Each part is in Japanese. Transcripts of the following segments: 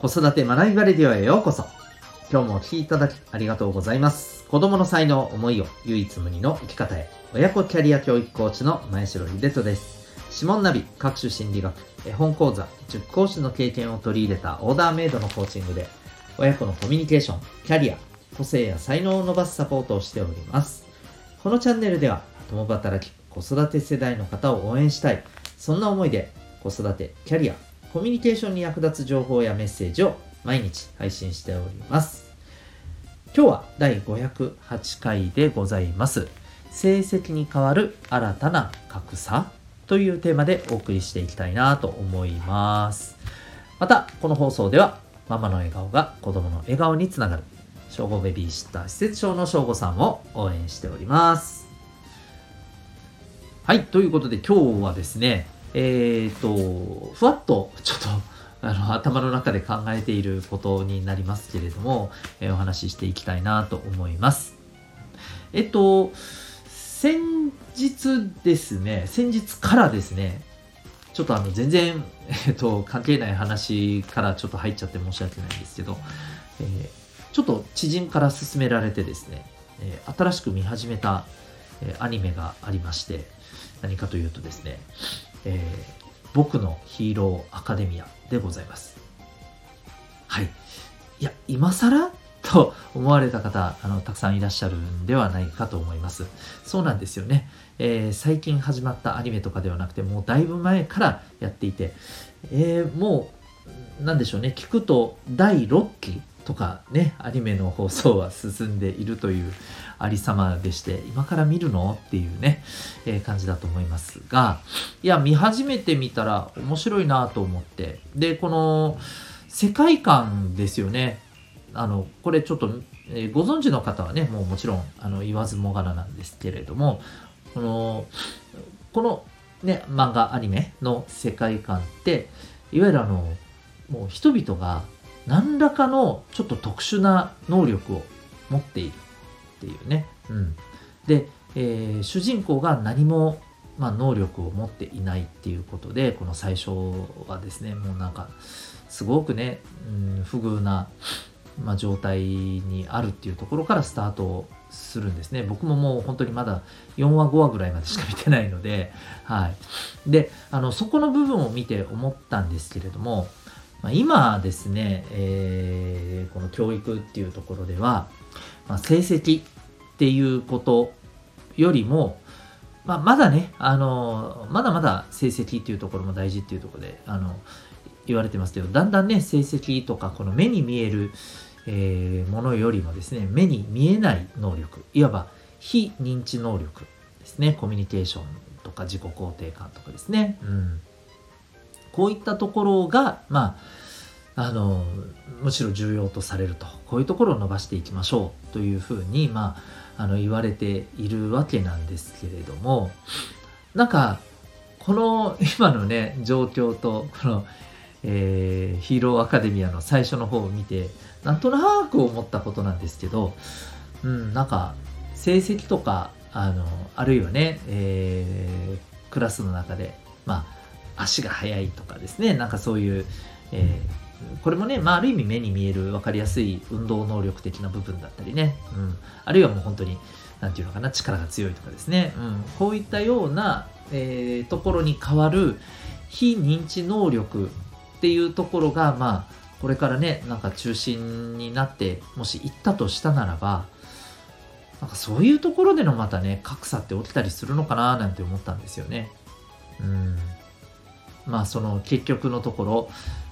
子育て学びバレディオへようこそ。今日もお聴きいただきありがとうございます。子供の才能、思いを唯一無二の生き方へ。親子キャリア教育コーチの前城秀人です。指紋ナビ、各種心理学、絵本講座、塾講師の経験を取り入れたオーダーメイドのコーチングで、親子のコミュニケーション、キャリア、個性や才能を伸ばすサポートをしております。このチャンネルでは、共働き、子育て世代の方を応援したい。そんな思いで、子育て、キャリア、コミュニケーションに役立つ情報やメッセージを毎日配信しております。今日は第508回でございます。成績に代わる新たな格差というテーマでお送りしていきたいなと思います。また、この放送では、ママの笑顔が子供の笑顔につながる、小5ベビーシッター施設長の小5さんを応援しております。はい、ということで今日はですね、えっ、と、ふわっとちょっと あの頭の中で考えていることになりますけれども、えー、お話ししていきたいなと思います。えっと、先日ですね、先日からですね、ちょっとあの全然、えっと、関係ない話からちょっと入っちゃって申し訳ないんですけど、えー、ちょっと知人から勧められてですね、えー、新しく見始めた、えー、アニメがありまして、何かというとですね、えー、僕のヒーローアカデミアでございます。はい。いや、今更？と思われた方あのたくさんいらっしゃるんではないかと思いますそうなんですよね、えー、最近始まったアニメとかではなくてもうだいぶ前からやっていて、えー、もう何でしょうね聞くと第6期とかねアニメの放送は進んでいるというありさまでして今から見るの？っていうね、えー、感じだと思いますがいや見始めてみたら面白いなと思ってでこの世界観ですよね。あのこれちょっと、えー、ご存知の方はねもうもちろんあの言わずもがななんですけれどもこのこのね漫画アニメの世界観っていわゆるあのもう人々が何らかのちょっと特殊な能力を持っているっていうね。うん、で、えー、主人公が何も、まあ、能力を持っていないっていうことでこの最初はですねもうなんかすごくね、うん、不遇なまあ、状態にあるっていうところからスタートするんですね。僕ももう本当にまだ4話5話ぐらいまでしか見てないので、はい。で、あの、そこの部分を見て思ったんですけれども、まあ、今ですね、えー、この教育っていうところでは、まあ、成績っていうことよりも、まあ、まだね、あの、まだまだ成績っていうところも大事っていうところで、あの、言われてますけど、だんだんね、成績とか、この目に見える、えー、ものよりもですね、目に見えない能力、いわば非認知能力ですね、コミュニケーションとか自己肯定感とかですね、うん、こういったところが、まあ、あの、むしろ重要とされると、こういうところを伸ばしていきましょうというふうに、まあ、あの言われているわけなんですけれども、なんか、この今のね、状況と、このえー、ヒーローアカデミアの最初の方を見て、なんとなく思ったことなんですけど、うん、なんか、成績とか、あの、あるいはね、えー、クラスの中で、まあ、足が速いとかですね、なんかそういう、えー、これもね、まあ、ある意味目に見える分かりやすい運動能力的な部分だったりね、うん、あるいはもう本当に、なんていうのかな、力が強いとかですね、うん、こういったような、えー、ところに変わる非認知能力っていうところが、まあ、これからね、なんか中心になって、もし行ったとしたならば、なんかそういうところでのまたね、格差って起きたりするのかななんて思ったんですよね。うん。まあその結局のところ、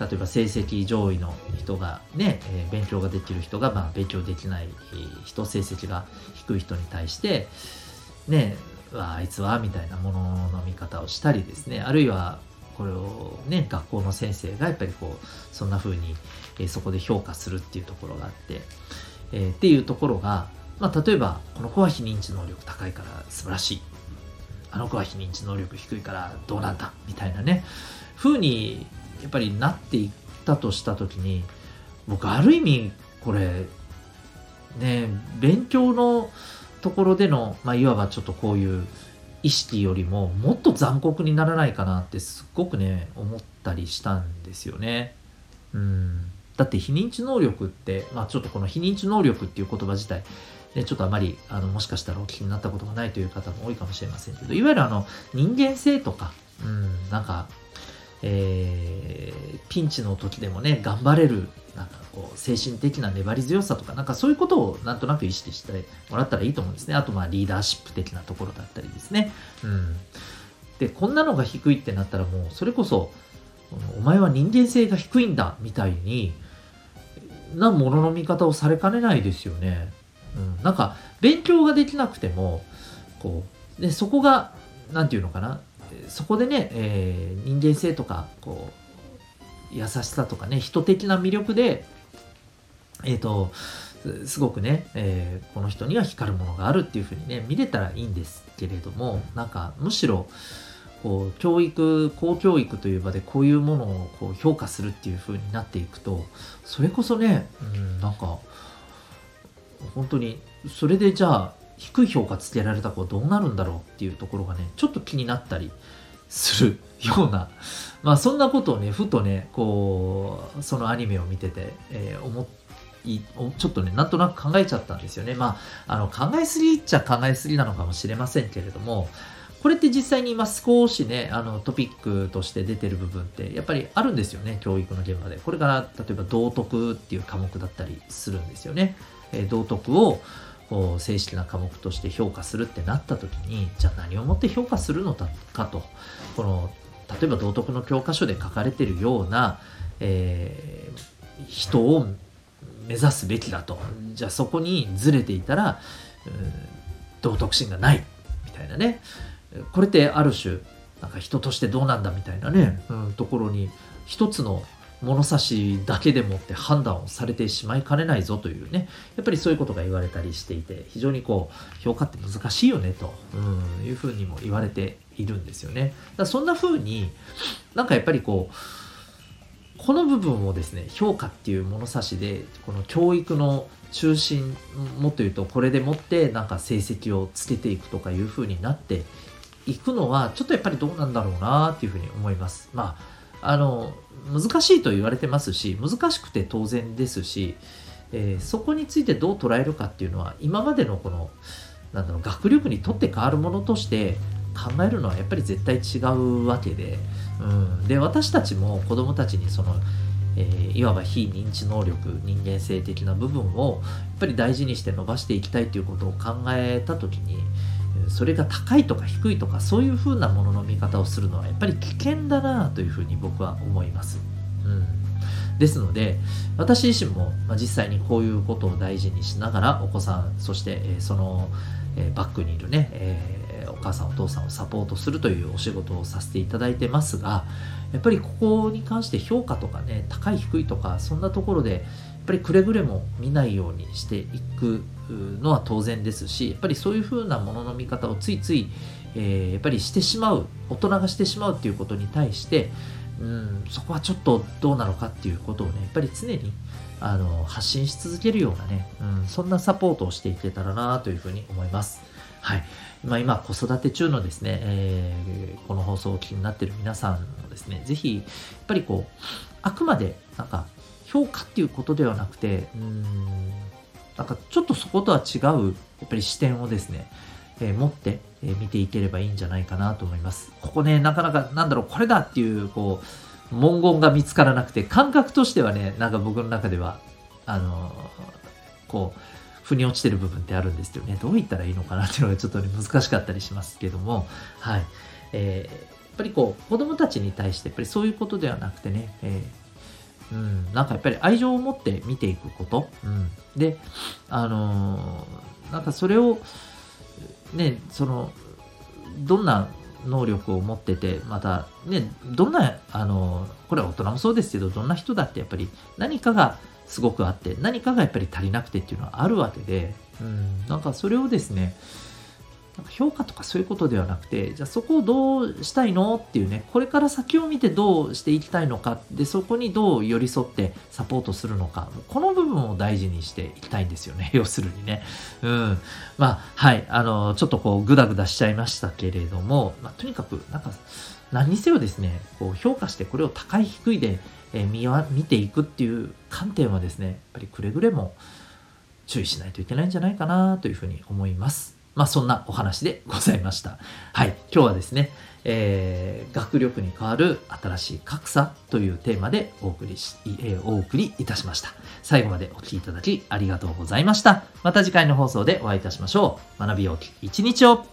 例えば成績上位の人がね、えー、勉強ができる人が、まあ、勉強できない人、成績が低い人に対して、ね、あいつはみたいなものの見方をしたりですね、あるいはこれをね学校の先生がやっぱりこうそんな風に、えー、そこで評価するっていうところがあって、えー、っていうところが、まあ、例えばこの子は非認知能力高いから素晴らしい。あの子は非認知能力低いからどうなんだみたいなね風にやっぱりなっていったとした時に僕ある意味これね勉強のところでの、まあ、いわばちょっとこういう意識よりももっと残酷にならないかなってすっごくね思ったりしたんですよね。うんだって非認知能力って、まあちょっとこの非認知能力っていう言葉自体、ちょっとあまりあのもしかしたらお聞きになったことがないという方も多いかもしれませんけど、いわゆるあの人間性とか、うん、なんか、えー、ピンチの時でもね、頑張れる、なんかこう、精神的な粘り強さとか、なんかそういうことをなんとなく意識してもらったらいいと思うんですね。あと、まあ、リーダーシップ的なところだったりですね。うん。で、こんなのが低いってなったらもう、それこそ、お前は人間性が低いんだ、みたいに、なものの見方をされかねないですよね。うん、なんか勉強ができなくてもこうでそこが何て言うのかな。そこでね、えー、人間性とかこう優しさとかね人的な魅力でえっ、ー、とすごくね、えー、この人には光るものがあるっていうふうにね見れたらいいんですけれどもなんかむしろこう教育公教育という場でこういうものをこう評価するっていう風になっていくとそれこそね、うん、なんか本当にそれでじゃあ低い評価つけられた子はどうなるんだろうっていうところがねちょっと気になったりするような まあそんなことをねふとねこうそのアニメを見てて、えー、思いちょっとねなんとなく考えちゃったんですよね。まああの考えすぎっちゃ考えすぎなのかもしれませんけれどもこれって実際に今少しね、あのトピックとして出てる部分ってやっぱりあるんですよね、教育の現場で。これから例えば道徳っていう科目だったりするんですよね。え道徳を正式な科目として評価するってなった時にじゃあ何をもって評価するのかとこの例えば道徳の教科書で書かれてるような、えー、人を目指すべきだとじゃあそこにずれていたら、道徳心がないみたいなねこれってある種なんか人としてどうなんだみたいなね、うん、ところに一つの物差しだけでもって判断をされてしまいかねないぞというねやっぱりそういうことが言われたりしていて非常にこう評価って難しいよねと、うん、いうふうにも言われているんですよね。だそんなふうになんかやっぱりこうこの部分をですね評価っていう物差しでこの教育の中心もっと言うとこれでもってなんか成績をつけていくとかいうふうになっていくのはちょっとやっぱりどうなんだろうなっていうふうに思います。まああの難しいと言われてますし難しくて当然ですし、えー、そこについてどう捉えるかっていうのは今までのこのなんだろう学力にとって変わるものとして考えるのはやっぱり絶対違うわけで,、うん、で私たちも子どもたちにその、えー、いわば非認知能力人間性的な部分をやっぱり大事にして伸ばしていきたいということを考えた時にそれが高いとか低いとかそういうふうなものの見方をするのはやっぱり危険だなというふうに僕は思います。うんですので私自身も、まあ実際にこういうことを大事にしながらお子さんそして、えその、えバックにいるね、え、お母さんお父さんをサポートするというお仕事をさせていただいてますがやっぱりここに関して評価とかね高い低いとかそんなところでっぱりくれぐれも見ないようにしていくのは当然ですしやっぱりそういうふうなものの見方をついつい、えー、やっぱりしてしまう大人がしてしまうっていうことに対してうんそこはちょっとどうなのかっていうことをねやっぱり常にあの発信し続けるようなね、うん、そんなサポートをしていけたらなというふうに思います。はい。まあ、今、子育て中のですね、えー、この放送を気になっている皆さんもですね、ぜひ、やっぱりこう、あくまで、なんか、評価っていうことではなくて、なんかちょっとそことは違う、やっぱり視点をですね、えー、持って、え、見ていければいいんじゃないかなと思います。ここね、なかなか、なんだろう、これだっていう、こう、文言が見つからなくて、感覚としてはね、なんか僕の中では、あのー、こう、腑に落ちてる部分ってあるんですよね。どう言ったらいいのかなっていうのがちょっと、ね、難しかったりしますけども、はい。えー、やっぱりこう、子供たちに対して、やっぱりそういうことではなくてね、えーうん、なんかやっぱり愛情を持って見ていくこと、うん、であのー、なんかそれをねそのどんな能力を持っててまたねどんなあのこれは大人もそうですけどどんな人だってやっぱり何かがすごくあって何かがやっぱり足りなくてっていうのはあるわけで、うん、なんかそれをですねなんか評価とかそういうことではなくて、じゃあそこをどうしたいのっていうね、これから先を見てどうしていきたいのか、で、そこにどう寄り添ってサポートするのか、この部分を大事にしていきたいんですよね、要するにね。うん。まあ、はい、あの、ちょっとこう、ぐだぐだしちゃいましたけれども、まあ、とにかく、なんか、何にせよですね、こう評価してこれを高い低いで、えー、見見ていくっていう観点はですね、やっぱりくれぐれも注意しないといけないんじゃないかなというふうに思います。まあそんなお話でございました。はい。今日はですね、えー、学力に変わる新しい格差というテーマでお送りし、えー、お送りいたしました。最後までお聴きいただきありがとうございました。また次回の放送でお会いいたしましょう。学びようき一日を